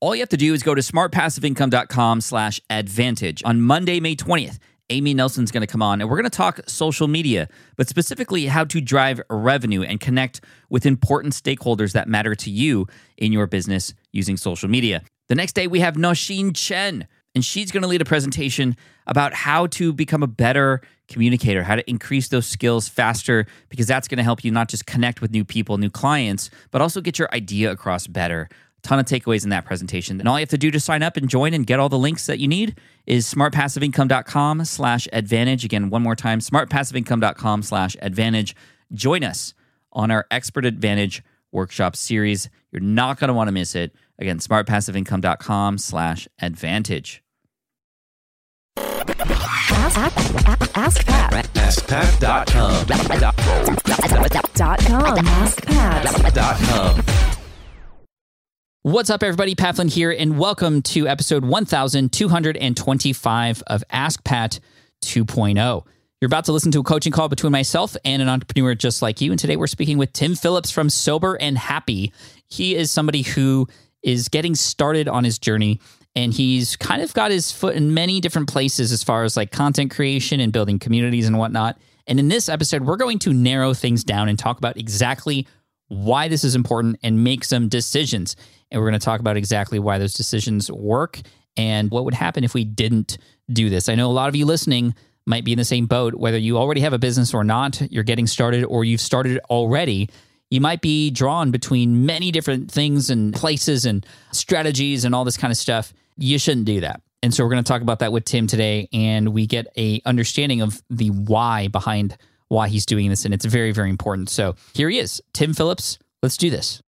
All you have to do is go to smartpassiveincome.com slash advantage. On Monday, May 20th, Amy Nelson's going to come on and we're going to talk social media, but specifically how to drive revenue and connect with important stakeholders that matter to you in your business using social media. The next day, we have Nosheen Chen, and she's going to lead a presentation about how to become a better communicator, how to increase those skills faster, because that's going to help you not just connect with new people, new clients, but also get your idea across better ton of takeaways in that presentation. And all you have to do to sign up and join and get all the links that you need is smartpassiveincome.com slash advantage. Again, one more time, smartpassiveincome.com slash advantage. Join us on our Expert Advantage workshop series. You're not going to want to miss it. Again, smartpassiveincome.com slash advantage. Ask, ask, ask Pat. AskPat.com. Dot com. Ask Pat. What's up, everybody? Pat Flynn here, and welcome to episode 1225 of Ask Pat 2.0. You're about to listen to a coaching call between myself and an entrepreneur just like you. And today we're speaking with Tim Phillips from Sober and Happy. He is somebody who is getting started on his journey and he's kind of got his foot in many different places as far as like content creation and building communities and whatnot. And in this episode, we're going to narrow things down and talk about exactly why this is important and make some decisions. And we're going to talk about exactly why those decisions work and what would happen if we didn't do this. I know a lot of you listening might be in the same boat, whether you already have a business or not, you're getting started or you've started already. You might be drawn between many different things and places and strategies and all this kind of stuff. You shouldn't do that. And so we're going to talk about that with Tim today and we get a understanding of the why behind why he's doing this and it's very very important. So here he is, Tim Phillips. Let's do this.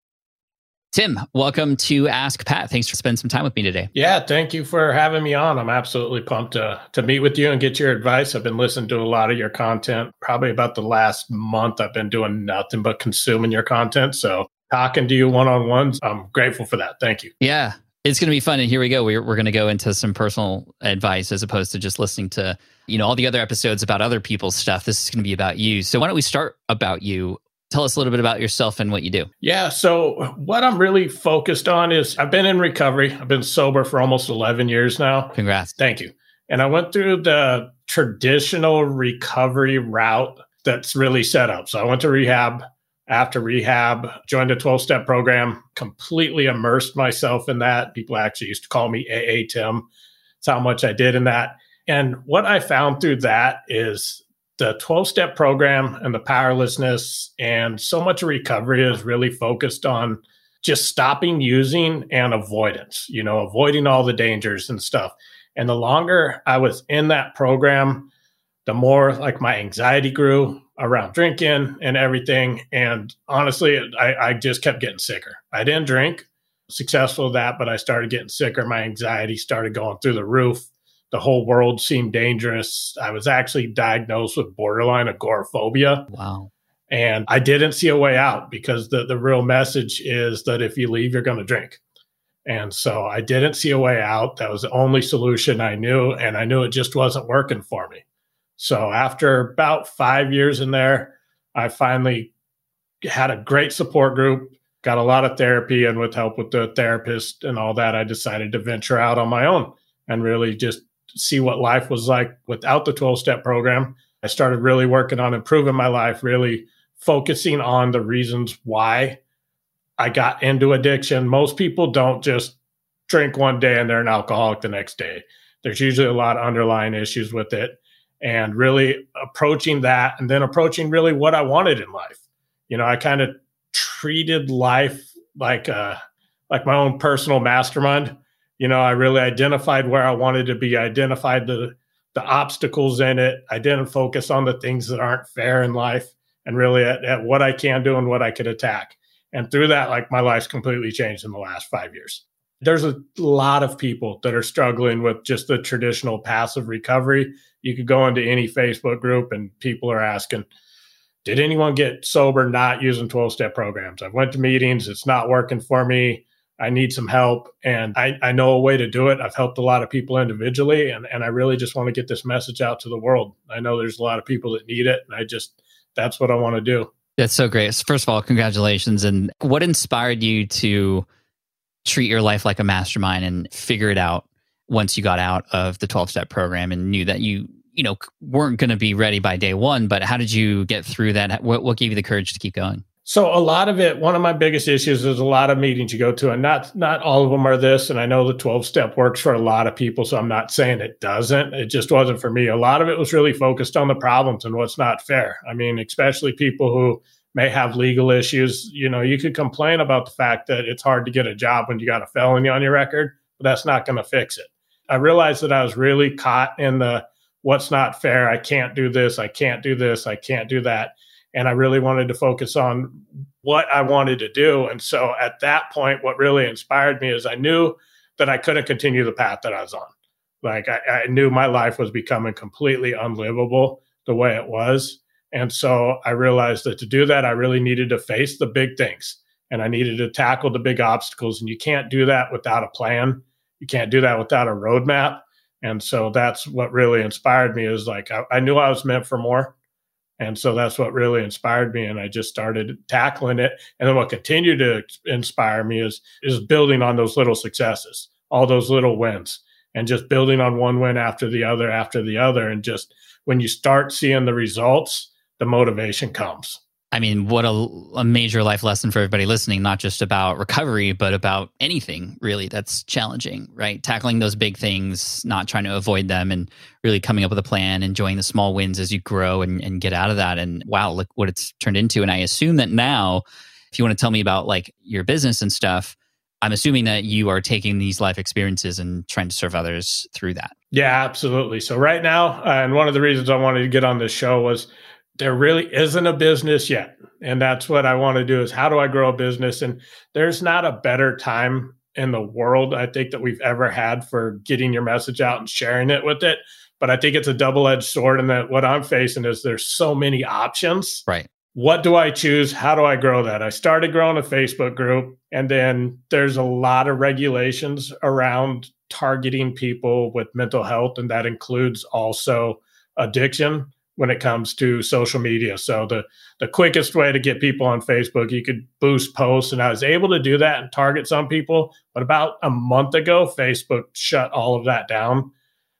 Tim, welcome to Ask Pat. Thanks for spending some time with me today. Yeah, thank you for having me on. I'm absolutely pumped to to meet with you and get your advice. I've been listening to a lot of your content. Probably about the last month, I've been doing nothing but consuming your content. So talking to you one on ones, I'm grateful for that. Thank you. Yeah, it's going to be fun. And here we go. We're, we're going to go into some personal advice as opposed to just listening to you know all the other episodes about other people's stuff. This is going to be about you. So why don't we start about you? Tell us a little bit about yourself and what you do. Yeah. So, what I'm really focused on is I've been in recovery. I've been sober for almost 11 years now. Congrats. Thank you. And I went through the traditional recovery route that's really set up. So, I went to rehab. After rehab, joined a 12 step program, completely immersed myself in that. People actually used to call me AA Tim. That's how much I did in that. And what I found through that is the 12 step program and the powerlessness and so much recovery is really focused on just stopping using and avoidance, you know, avoiding all the dangers and stuff. And the longer I was in that program, the more like my anxiety grew around drinking and everything. And honestly, I, I just kept getting sicker. I didn't drink, successful at that, but I started getting sicker. My anxiety started going through the roof the whole world seemed dangerous. I was actually diagnosed with borderline agoraphobia. Wow. And I didn't see a way out because the, the real message is that if you leave, you're going to drink. And so I didn't see a way out. That was the only solution I knew. And I knew it just wasn't working for me. So after about five years in there, I finally had a great support group, got a lot of therapy, and with help with the therapist and all that, I decided to venture out on my own and really just see what life was like without the 12 step program. I started really working on improving my life, really focusing on the reasons why I got into addiction. Most people don't just drink one day and they're an alcoholic the next day. There's usually a lot of underlying issues with it and really approaching that and then approaching really what I wanted in life. You know, I kind of treated life like a like my own personal mastermind you know, I really identified where I wanted to be, identified the the obstacles in it. I didn't focus on the things that aren't fair in life and really at, at what I can do and what I could attack. And through that, like my life's completely changed in the last five years. There's a lot of people that are struggling with just the traditional passive recovery. You could go into any Facebook group and people are asking, did anyone get sober not using 12 step programs? I went to meetings, it's not working for me. I need some help and I, I know a way to do it. I've helped a lot of people individually and, and I really just want to get this message out to the world. I know there's a lot of people that need it and I just that's what I want to do. That's so great. First of all, congratulations. And what inspired you to treat your life like a mastermind and figure it out once you got out of the 12 step program and knew that you you know weren't going to be ready by day one but how did you get through that? What, what gave you the courage to keep going? So a lot of it one of my biggest issues is a lot of meetings you go to and not not all of them are this and i know the 12 step works for a lot of people so i'm not saying it doesn't. It just wasn't for me. A lot of it was really focused on the problems and what's not fair. I mean especially people who may have legal issues. You know, you could complain about the fact that it's hard to get a job when you got a felony on your record, but that's not going to fix it. I realized that I was really caught in the what's not fair. I can't do this. I can't do this. I can't do that. And I really wanted to focus on what I wanted to do. And so at that point, what really inspired me is I knew that I couldn't continue the path that I was on. Like I, I knew my life was becoming completely unlivable the way it was. And so I realized that to do that, I really needed to face the big things and I needed to tackle the big obstacles. And you can't do that without a plan. You can't do that without a roadmap. And so that's what really inspired me is like, I, I knew I was meant for more. And so that's what really inspired me. And I just started tackling it. And then what continued to inspire me is, is building on those little successes, all those little wins and just building on one win after the other, after the other. And just when you start seeing the results, the motivation comes. I mean, what a, a, major life lesson for everybody listening, not just about recovery, but about anything really that's challenging, right? Tackling those big things, not trying to avoid them, and really coming up with a plan, enjoying the small wins as you grow and, and get out of that. And wow, look what it's turned into. And I assume that now, if you want to tell me about like your business and stuff, I'm assuming that you are taking these life experiences and trying to serve others through that. Yeah, absolutely. So, right now, uh, and one of the reasons I wanted to get on this show was there really isn't a business yet. And that's what I want to do is how do I grow a business? And there's not a better time in the world, I think, that we've ever had for getting your message out and sharing it with it. But I think it's a double edged sword. And that what I'm facing is there's so many options. Right. What do I choose? How do I grow that? I started growing a Facebook group, and then there's a lot of regulations around targeting people with mental health, and that includes also addiction when it comes to social media. So the the quickest way to get people on Facebook, you could boost posts, and I was able to do that and target some people. But about a month ago, Facebook shut all of that down.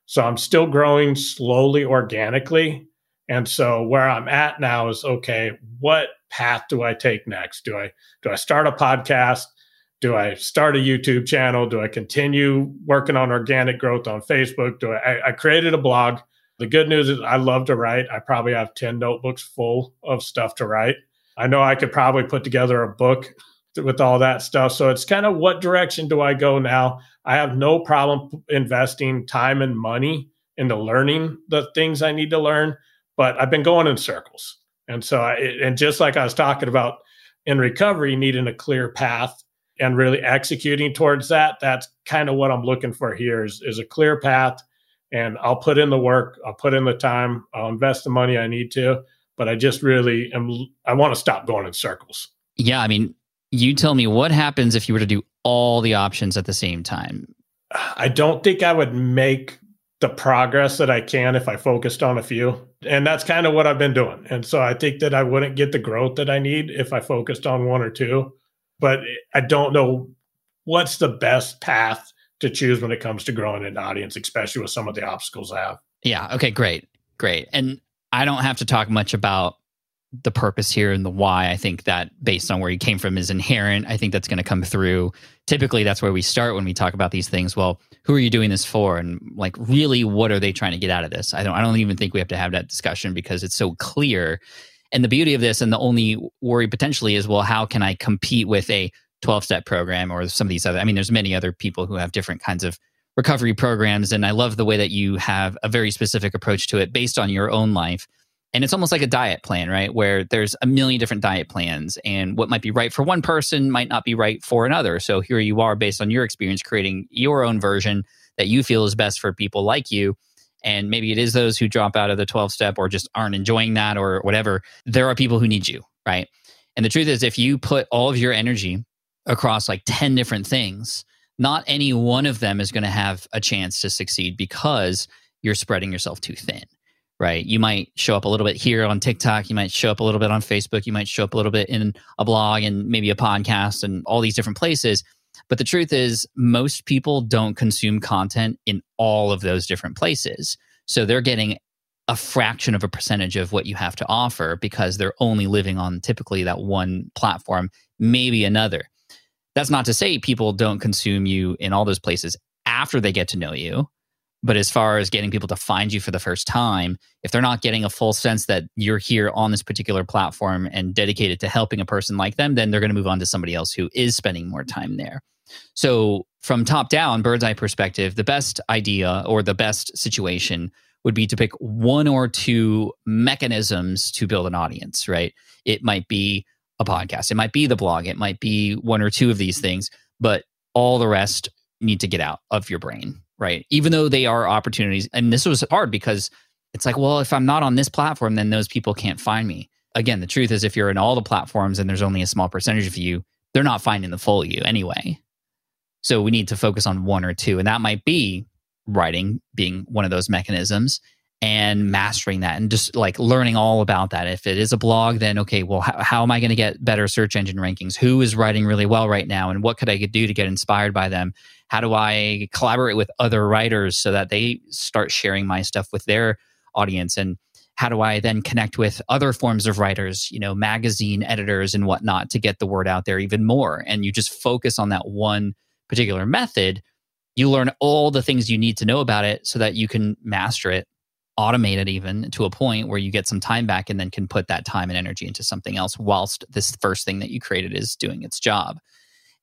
So I'm still growing slowly organically. And so where I'm at now is okay, what path do I take next? Do I do I start a podcast? Do I start a YouTube channel? Do I continue working on organic growth on Facebook? Do I I, created a blog the good news is I love to write. I probably have 10 notebooks full of stuff to write. I know I could probably put together a book with all that stuff. So it's kind of what direction do I go now? I have no problem investing time and money into learning the things I need to learn, but I've been going in circles. And so, I, and just like I was talking about in recovery, needing a clear path and really executing towards that, that's kind of what I'm looking for here is, is a clear path and I'll put in the work, I'll put in the time, I'll invest the money I need to, but I just really am I want to stop going in circles. Yeah, I mean, you tell me what happens if you were to do all the options at the same time. I don't think I would make the progress that I can if I focused on a few. And that's kind of what I've been doing. And so I think that I wouldn't get the growth that I need if I focused on one or two. But I don't know what's the best path to choose when it comes to growing an audience, especially with some of the obstacles I have. Yeah. Okay. Great. Great. And I don't have to talk much about the purpose here and the why. I think that based on where you came from is inherent. I think that's going to come through. Typically, that's where we start when we talk about these things. Well, who are you doing this for? And like, really, what are they trying to get out of this? I don't. I don't even think we have to have that discussion because it's so clear. And the beauty of this, and the only worry potentially is, well, how can I compete with a 12 step program or some of these other, I mean, there's many other people who have different kinds of recovery programs. And I love the way that you have a very specific approach to it based on your own life. And it's almost like a diet plan, right? Where there's a million different diet plans, and what might be right for one person might not be right for another. So here you are, based on your experience, creating your own version that you feel is best for people like you. And maybe it is those who drop out of the 12 step or just aren't enjoying that or whatever. There are people who need you, right? And the truth is, if you put all of your energy across like 10 different things, not any one of them is going to have a chance to succeed because you're spreading yourself too thin right? You might show up a little bit here on TikTok, you might show up a little bit on Facebook, you might show up a little bit in a blog and maybe a podcast and all these different places. But the truth is, most people don't consume content in all of those different places. So they're getting a fraction of a percentage of what you have to offer because they're only living on typically that one platform, maybe another. That's not to say people don't consume you in all those places after they get to know you but as far as getting people to find you for the first time, if they're not getting a full sense that you're here on this particular platform and dedicated to helping a person like them, then they're going to move on to somebody else who is spending more time there. So, from top down, bird's eye perspective, the best idea or the best situation would be to pick one or two mechanisms to build an audience, right? It might be a podcast, it might be the blog, it might be one or two of these things, but all the rest need to get out of your brain right? Even though they are opportunities. And this was hard because it's like, well, if I'm not on this platform, then those people can't find me. Again, the truth is, if you're in all the platforms and there's only a small percentage of you, they're not finding the full you anyway. So we need to focus on one or two. And that might be writing being one of those mechanisms and mastering that and just like learning all about that. If it is a blog, then okay, well, how, how am I going to get better search engine rankings? Who is writing really well right now? And what could I do to get inspired by them? How do I collaborate with other writers so that they start sharing my stuff with their audience? And how do I then connect with other forms of writers, you know, magazine editors and whatnot to get the word out there even more? And you just focus on that one particular method. You learn all the things you need to know about it so that you can master it automate it even to a point where you get some time back and then can put that time and energy into something else whilst this first thing that you created is doing its job.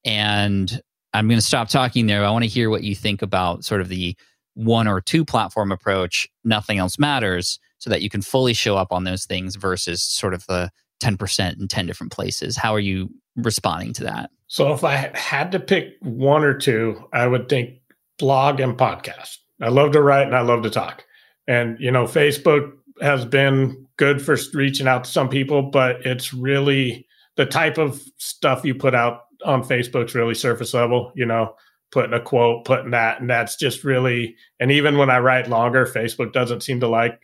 And I'm going to stop talking there. I want to hear what you think about sort of the one or two platform approach, nothing else matters, so that you can fully show up on those things versus sort of the 10% in 10 different places. How are you responding to that? So if I had to pick one or two, I would think blog and podcast. I love to write and I love to talk. And, you know, Facebook has been good for reaching out to some people, but it's really the type of stuff you put out on Facebook's really surface level, you know, putting a quote, putting that. And that's just really, and even when I write longer, Facebook doesn't seem to like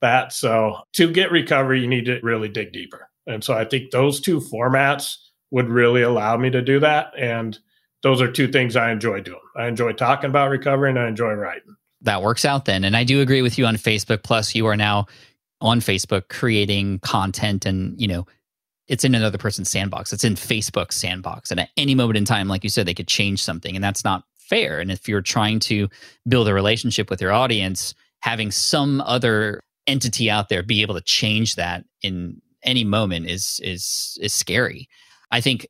that. So to get recovery, you need to really dig deeper. And so I think those two formats would really allow me to do that. And those are two things I enjoy doing. I enjoy talking about recovery and I enjoy writing that works out then. And I do agree with you on Facebook. Plus, you are now on Facebook creating content and, you know, it's in another person's sandbox. It's in Facebook's sandbox. And at any moment in time, like you said, they could change something. And that's not fair. And if you're trying to build a relationship with your audience, having some other entity out there be able to change that in any moment is is is scary. I think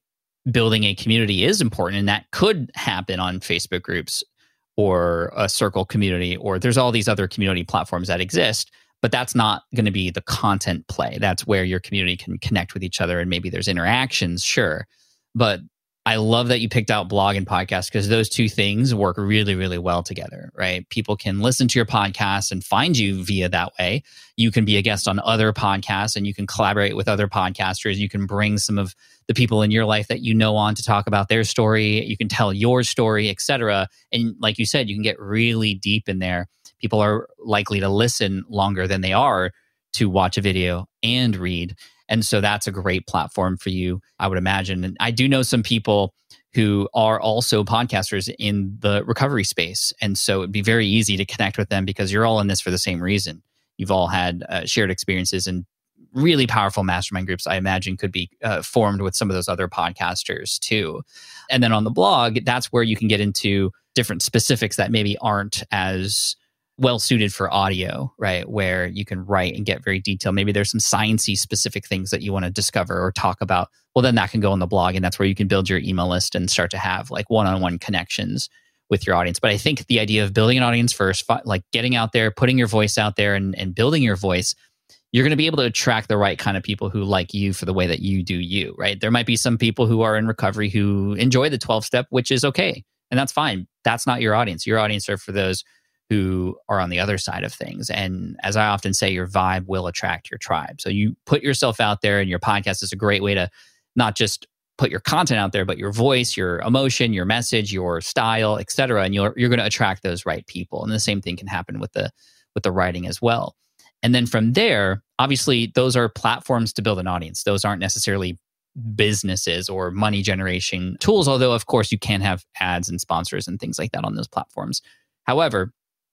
building a community is important and that could happen on Facebook groups or a circle community or there's all these other community platforms that exist but that's not going to be the content play that's where your community can connect with each other and maybe there's interactions sure but I love that you picked out blog and podcast because those two things work really, really well together, right? People can listen to your podcast and find you via that way. You can be a guest on other podcasts and you can collaborate with other podcasters. You can bring some of the people in your life that you know on to talk about their story. You can tell your story, etc. And like you said, you can get really deep in there. People are likely to listen longer than they are to watch a video and read. And so that's a great platform for you, I would imagine. And I do know some people who are also podcasters in the recovery space. And so it'd be very easy to connect with them because you're all in this for the same reason. You've all had uh, shared experiences and really powerful mastermind groups, I imagine, could be uh, formed with some of those other podcasters too. And then on the blog, that's where you can get into different specifics that maybe aren't as well suited for audio, right? Where you can write and get very detailed. Maybe there's some sciencey specific things that you want to discover or talk about. Well, then that can go on the blog, and that's where you can build your email list and start to have like one-on-one connections with your audience. But I think the idea of building an audience first, like getting out there, putting your voice out there, and, and building your voice you're going to be able to attract the right kind of people who like you for the way that you do you, right? There might be some people who are in recovery who enjoy the 12 step, which is okay. And that's fine. That's not your audience. Your audience are for those who are on the other side of things. And as I often say, your vibe will attract your tribe. So you put yourself out there, and your podcast is a great way to not just put your content out there, but your voice, your emotion, your message, your style, etc. And you're you're going to attract those right people. And the same thing can happen with the with the writing as well. And then from there, obviously, those are platforms to build an audience. Those aren't necessarily businesses or money generation tools, although, of course, you can have ads and sponsors and things like that on those platforms. However,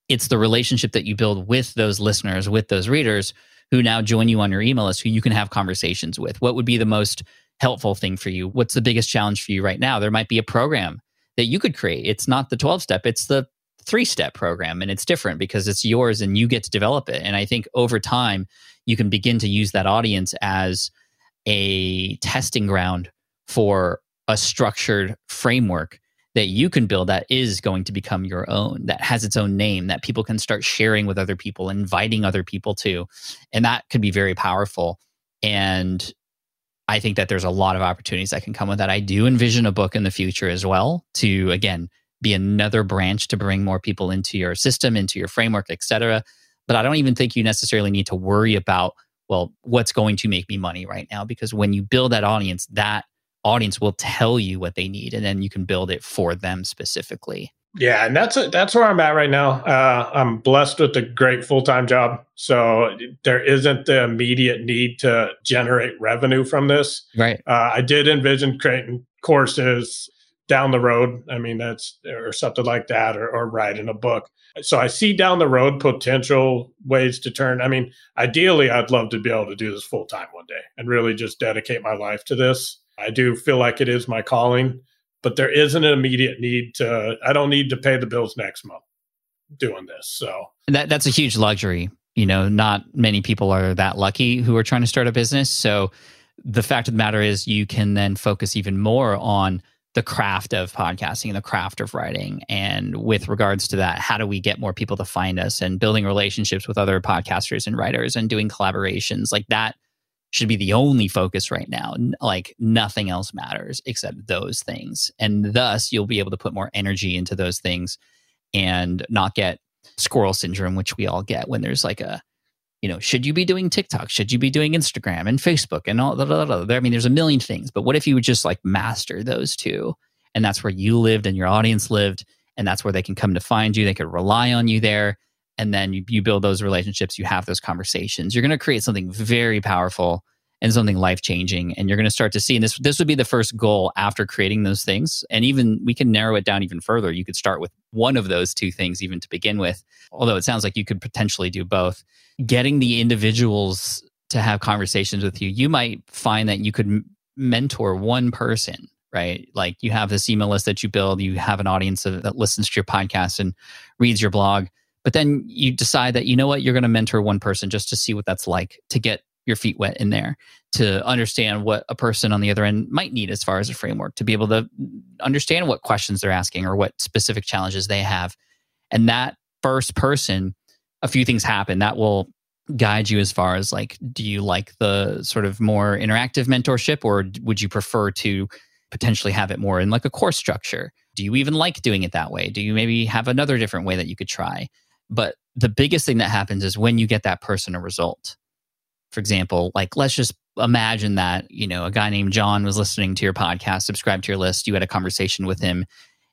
it's the relationship that you build with those listeners, with those readers who now join you on your email list, who you can have conversations with. What would be the most helpful thing for you? What's the biggest challenge for you right now? There might be a program that you could create. It's not the 12 step, it's the three step program and it's different because it's yours and you get to develop it. And I think over time, you can begin to use that audience as a testing ground for a structured framework that you can build that is going to become your own, that has its own name, that people can start sharing with other people, inviting other people to. And that could be very powerful. And I think that there's a lot of opportunities that can come with that. I do envision a book in the future as well to, again, be another branch to bring more people into your system, into your framework, et cetera. But I don't even think you necessarily need to worry about, well, what's going to make me money right now? Because when you build that audience, that audience will tell you what they need and then you can build it for them specifically. Yeah, and that's a, that's where I'm at right now. Uh, I'm blessed with a great full time job, so there isn't the immediate need to generate revenue from this. Right. Uh, I did envision creating courses down the road. I mean, that's or something like that, or, or writing a book. So I see down the road potential ways to turn. I mean, ideally, I'd love to be able to do this full time one day and really just dedicate my life to this. I do feel like it is my calling, but there isn't an immediate need to. I don't need to pay the bills next month doing this. So that that's a huge luxury. You know, not many people are that lucky who are trying to start a business. So the fact of the matter is, you can then focus even more on the craft of podcasting and the craft of writing. And with regards to that, how do we get more people to find us and building relationships with other podcasters and writers and doing collaborations like that should be the only focus right now. Like nothing else matters except those things. And thus, you'll be able to put more energy into those things and not get squirrel syndrome, which we all get when there's like a you know, should you be doing TikTok? Should you be doing Instagram and Facebook and all that? I mean, there's a million things, but what if you would just like master those two? And that's where you lived and your audience lived. And that's where they can come to find you. They could rely on you there. And then you, you build those relationships, you have those conversations. You're going to create something very powerful and something life changing. And you're going to start to see, and this, this would be the first goal after creating those things. And even we can narrow it down even further. You could start with one of those two things, even to begin with, although it sounds like you could potentially do both getting the individuals to have conversations with you, you might find that you could m- mentor one person, right? Like you have this email list that you build, you have an audience that listens to your podcast and reads your blog. But then you decide that, you know what, you're going to mentor one person just to see what that's like to get your feet wet in there, to understand what a person on the other end might need as far as a framework, to be able to understand what questions they're asking or what specific challenges they have. And that first person a few things happen that will guide you as far as like do you like the sort of more interactive mentorship or would you prefer to potentially have it more in like a course structure? Do you even like doing it that way? Do you maybe have another different way that you could try? But the biggest thing that happens is when you get that person a result for example like let's just imagine that you know a guy named john was listening to your podcast subscribed to your list you had a conversation with him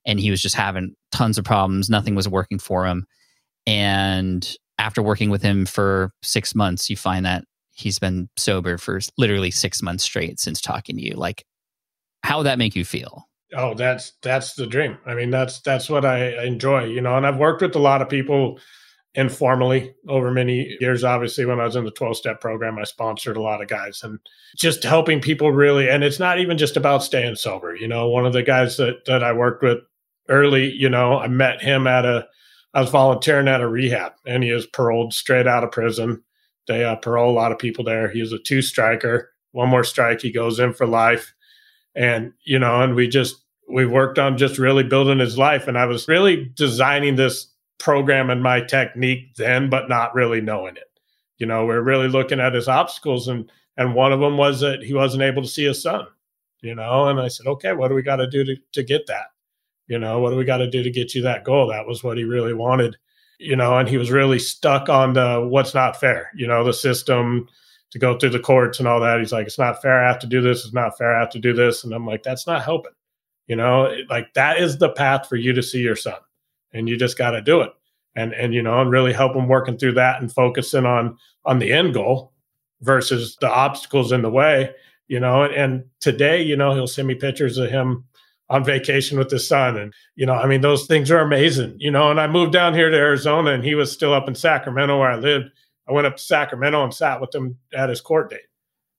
and he was just having tons of problems nothing was working for him and after working with him for six months, you find that he's been sober for literally six months straight since talking to you. Like, how would that make you feel? Oh, that's that's the dream. I mean, that's that's what I enjoy, you know. And I've worked with a lot of people informally over many years. Obviously, when I was in the 12 step program, I sponsored a lot of guys and just helping people really. And it's not even just about staying sober. You know, one of the guys that, that I worked with early, you know, I met him at a I was volunteering at a rehab, and he was paroled straight out of prison. They uh, parole a lot of people there. He was a two striker. One more strike, he goes in for life. And you know, and we just we worked on just really building his life. And I was really designing this program and my technique then, but not really knowing it. You know, we're really looking at his obstacles, and and one of them was that he wasn't able to see his son. You know, and I said, okay, what do we got to do to get that? You know, what do we got to do to get you that goal? That was what he really wanted. You know, and he was really stuck on the what's not fair. You know, the system to go through the courts and all that. He's like, it's not fair. I have to do this. It's not fair. I have to do this. And I'm like, that's not helping. You know, like that is the path for you to see your son, and you just got to do it. And and you know, and really help him working through that and focusing on on the end goal versus the obstacles in the way. You know, and, and today, you know, he'll send me pictures of him on vacation with his son. And, you know, I mean, those things are amazing, you know. And I moved down here to Arizona and he was still up in Sacramento where I lived. I went up to Sacramento and sat with him at his court date,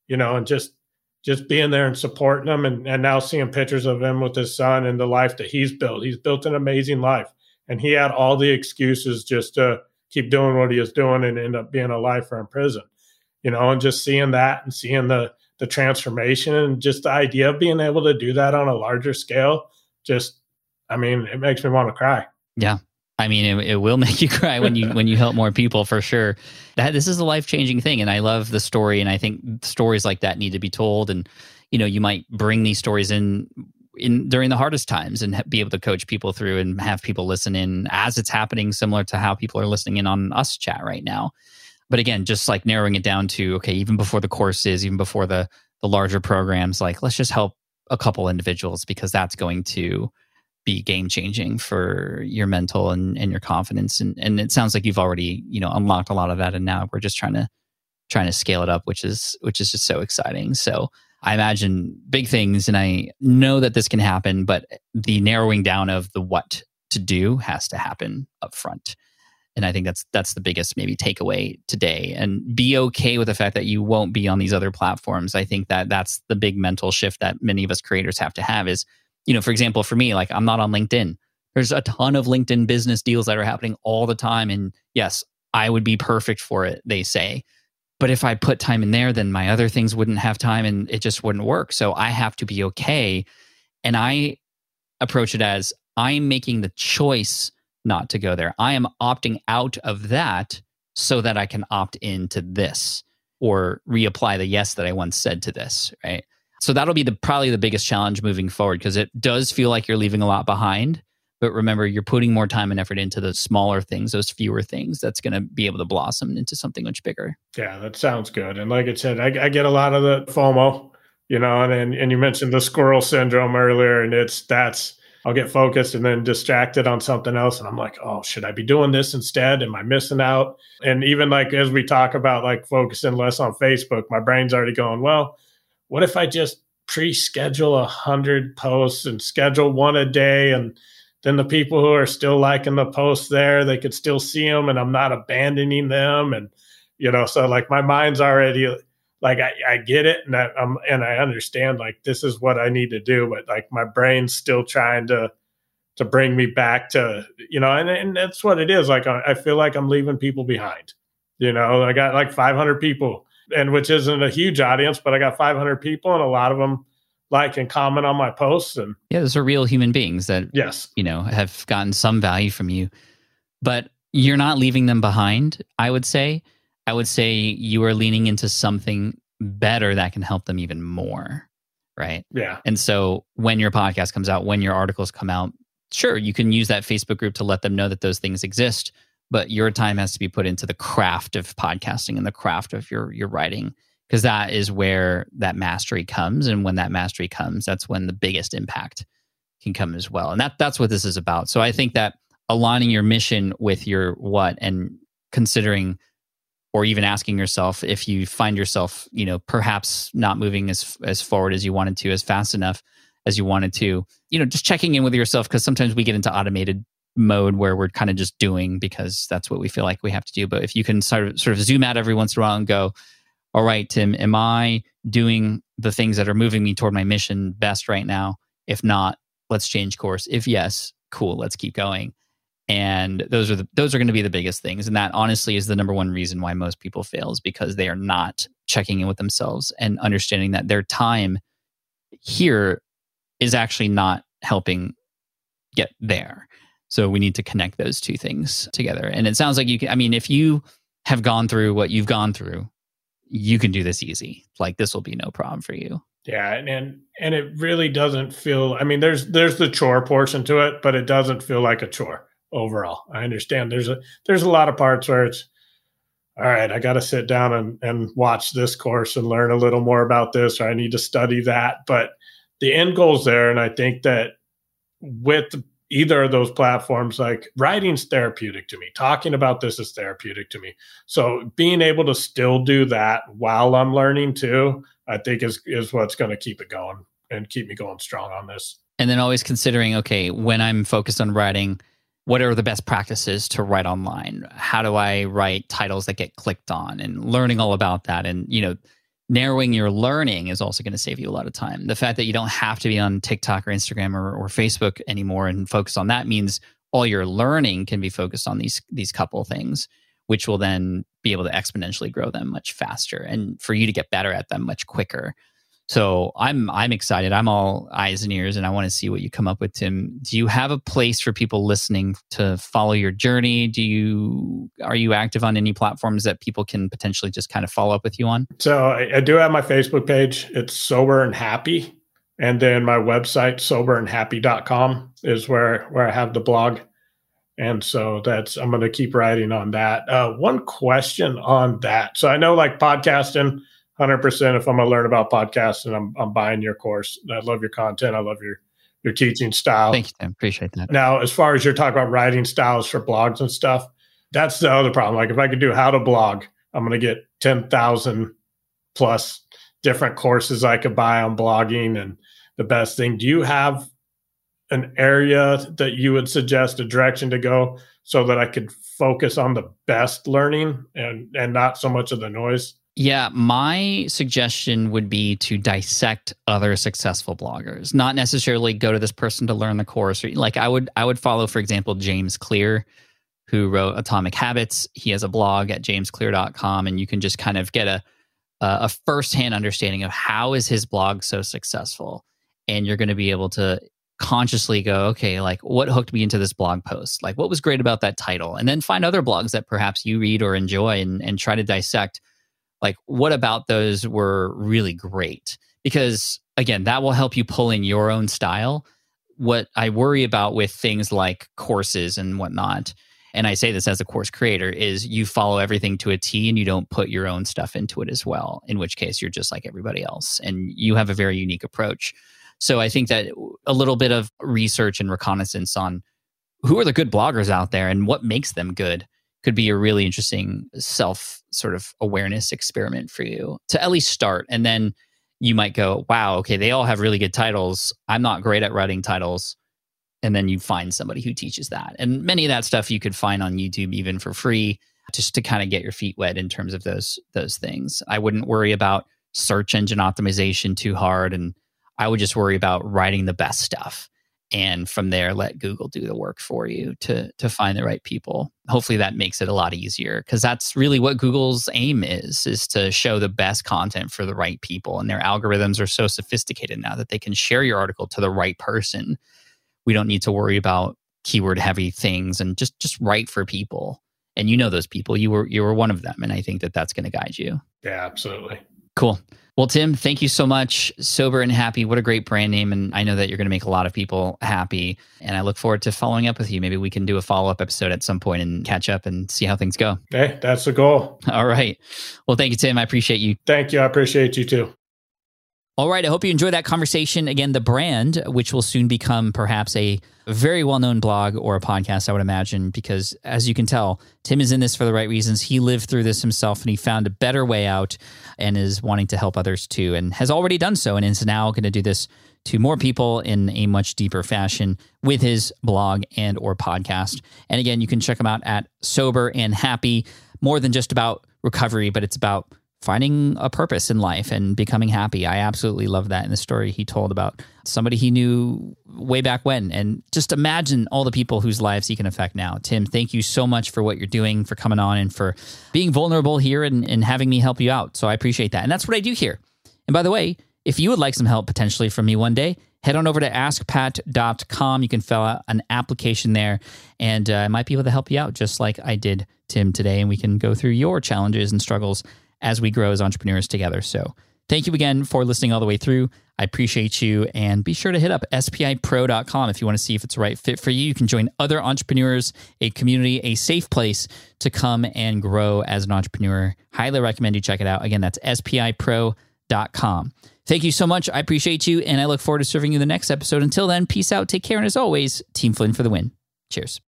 you know, and just just being there and supporting him and, and now seeing pictures of him with his son and the life that he's built. He's built an amazing life. And he had all the excuses just to keep doing what he is doing and end up being a lifer in prison. You know, and just seeing that and seeing the the transformation and just the idea of being able to do that on a larger scale, just I mean, it makes me want to cry. Yeah. I mean, it, it, will make you cry when you when you help more people for sure. That this is a life changing thing, and I love the story. And I think stories like that need to be told. And you know, you might bring these stories in in during the hardest times and be able to coach people through and have people listen in as it's happening, similar to how people are listening in on us chat right now. But again, just like narrowing it down to okay, even before the courses, even before the the larger programs, like let's just help a couple individuals because that's going to be game changing for your mental and, and your confidence. And, and it sounds like you've already, you know, unlocked a lot of that. And now we're just trying to, trying to scale it up, which is, which is just so exciting. So I imagine big things and I know that this can happen, but the narrowing down of the what to do has to happen up front. And I think that's that's the biggest maybe takeaway today. And be okay with the fact that you won't be on these other platforms. I think that that's the big mental shift that many of us creators have to have is you know, for example, for me, like I'm not on LinkedIn. There's a ton of LinkedIn business deals that are happening all the time. And yes, I would be perfect for it, they say. But if I put time in there, then my other things wouldn't have time and it just wouldn't work. So I have to be okay. And I approach it as I'm making the choice not to go there. I am opting out of that so that I can opt into this or reapply the yes that I once said to this, right? So that'll be the probably the biggest challenge moving forward because it does feel like you're leaving a lot behind. But remember, you're putting more time and effort into those smaller things, those fewer things that's going to be able to blossom into something much bigger. Yeah, that sounds good. And like I said, I, I get a lot of the FOMO, you know, and, and and you mentioned the squirrel syndrome earlier, and it's that's I'll get focused and then distracted on something else. And I'm like, oh, should I be doing this instead? Am I missing out? And even like as we talk about like focusing less on Facebook, my brain's already going, well, what if I just pre-schedule a hundred posts and schedule one a day and then the people who are still liking the posts there. They could still see them and i'm not abandoning them. And you know so like my mind's already like i, I get it and I, am and i understand like this is what i need to do but like my brain's still trying to to bring me back to you know and, and that's what it is like I, I feel like i'm leaving people behind you know? I got like 500 people and which isn't a huge audience, but I got 500 people, and a lot of them like and comment on my posts. And yeah, those are real human beings that yes, you know, have gotten some value from you, but you're not leaving them behind. I would say, I would say you are leaning into something better that can help them even more. Right. Yeah. And so when your podcast comes out, when your articles come out, sure, you can use that Facebook group to let them know that those things exist but your time has to be put into the craft of podcasting and the craft of your your writing because that is where that mastery comes and when that mastery comes that's when the biggest impact can come as well and that that's what this is about so i think that aligning your mission with your what and considering or even asking yourself if you find yourself you know perhaps not moving as as forward as you wanted to as fast enough as you wanted to you know just checking in with yourself because sometimes we get into automated mode where we're kind of just doing because that's what we feel like we have to do. But if you can sort of sort of zoom out every once in a while and go, all right, Tim, am I doing the things that are moving me toward my mission best right now? If not, let's change course. If yes, cool, let's keep going. And those are the those are going to be the biggest things. And that honestly is the number one reason why most people fail is because they are not checking in with themselves and understanding that their time here is actually not helping get there. So we need to connect those two things together. And it sounds like you can, I mean, if you have gone through what you've gone through, you can do this easy. Like this will be no problem for you. Yeah, and, and it really doesn't feel. I mean, there's there's the chore portion to it, but it doesn't feel like a chore overall. I understand there's a there's a lot of parts where it's all right. I got to sit down and and watch this course and learn a little more about this, or I need to study that. But the end goal's there, and I think that with either of those platforms, like writing's therapeutic to me. Talking about this is therapeutic to me. So being able to still do that while I'm learning too I think is is what's going to keep it going and keep me going strong on this. And then always considering, okay, when I'm focused on writing, what are the best practices to write online? How do I write titles that get clicked on and learning all about that and you know narrowing your learning is also going to save you a lot of time. The fact that you don't have to be on TikTok or Instagram or, or Facebook anymore and focus on that means all your learning can be focused on these these couple things which will then be able to exponentially grow them much faster and for you to get better at them much quicker. So I'm I'm excited. I'm all eyes and ears, and I want to see what you come up with, Tim. Do you have a place for people listening to follow your journey? Do you are you active on any platforms that people can potentially just kind of follow up with you on? So I, I do have my Facebook page. It's sober and happy, and then my website soberandhappy.com is where where I have the blog and so that's i'm going to keep writing on that uh, one question on that so i know like podcasting 100% if i'm going to learn about podcasting I'm, I'm buying your course. I love your content. I love your your teaching style. Thank you tim appreciate that. Now as far as you're talking about writing styles for blogs and stuff that's the other problem. Like if i could do how to blog i'm going to get 10000 plus different courses i could buy on blogging and the best thing. Do you have an area that you would suggest a direction to go so that I could focus on the best learning and and not so much of the noise? Yeah, my suggestion would be to dissect other successful bloggers, not necessarily go to this person to learn the course. Like I would I would follow for example James Clear who wrote Atomic Habits. He has a blog at jamesclear.com and you can just kind of get a a firsthand understanding of how is his blog so successful and you're going to be able to consciously go, okay, like what hooked me into this blog post? Like what was great about that title? And then find other blogs that perhaps you read or enjoy and, and try to dissect like what about those were really great? Because again, that will help you pull in your own style. What I worry about with things like courses and whatnot, and I say this as a course creator, is you follow everything to a T and you don't put your own stuff into it as well, in which case you're just like everybody else and you have a very unique approach. So I think that a little bit of research and reconnaissance on who are the good bloggers out there and what makes them good could be a really interesting self sort of awareness experiment for you to at least start. And then you might go, wow, okay, they all have really good titles. I'm not great at writing titles. And then you find somebody who teaches that. And many of that stuff you could find on YouTube even for free just to kind of get your feet wet in terms of those those things. I wouldn't worry about search engine optimization too hard and I would just worry about writing the best stuff. And from there, let Google do the work for you to, to find the right people. Hopefully that makes it a lot easier because that's really what Google's aim is, is to show the best content for the right people. And their algorithms are so sophisticated now that they can share your article to the right person. We don't need to worry about keyword heavy things and just just write for people and you know those people you were you were one of them and i think that that's going to guide you yeah absolutely Cool. Well, Tim, thank you so much. Sober and happy. What a great brand name. And I know that you're going to make a lot of people happy. And I look forward to following up with you. Maybe we can do a follow up episode at some point and catch up and see how things go. Hey, that's the goal. All right. Well, thank you, Tim. I appreciate you. Thank you. I appreciate you too. All right. I hope you enjoyed that conversation. Again, the brand, which will soon become perhaps a very well known blog or a podcast, I would imagine, because as you can tell, Tim is in this for the right reasons. He lived through this himself and he found a better way out and is wanting to help others too, and has already done so, and is now going to do this to more people in a much deeper fashion with his blog and or podcast. And again, you can check him out at Sober and Happy, more than just about recovery, but it's about finding a purpose in life and becoming happy. I absolutely love that in the story he told about somebody he knew way back when. And just imagine all the people whose lives he can affect now. Tim, thank you so much for what you're doing, for coming on and for being vulnerable here and, and having me help you out. So I appreciate that. And that's what I do here. And by the way, If you would like some help potentially from me one day, head on over to askpat.com. You can fill out an application there, and uh, I might be able to help you out just like I did Tim today. And we can go through your challenges and struggles as we grow as entrepreneurs together. So thank you again for listening all the way through. I appreciate you. And be sure to hit up spipro.com if you want to see if it's the right fit for you. You can join other entrepreneurs, a community, a safe place to come and grow as an entrepreneur. Highly recommend you check it out. Again, that's spipro.com. Thank you so much. I appreciate you, and I look forward to serving you the next episode. Until then, peace out, take care, and as always, Team Flynn for the win. Cheers.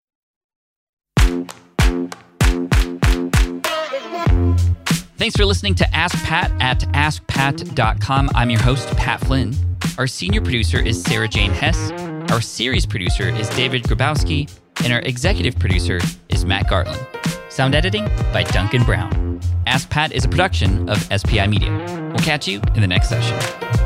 Thanks for listening to Ask Pat at askpat.com. I'm your host, Pat Flynn. Our senior producer is Sarah Jane Hess. Our series producer is David Grabowski. And our executive producer is Matt Gartland. Sound editing by Duncan Brown. Ask Pat is a production of SPI Media. We'll catch you in the next session.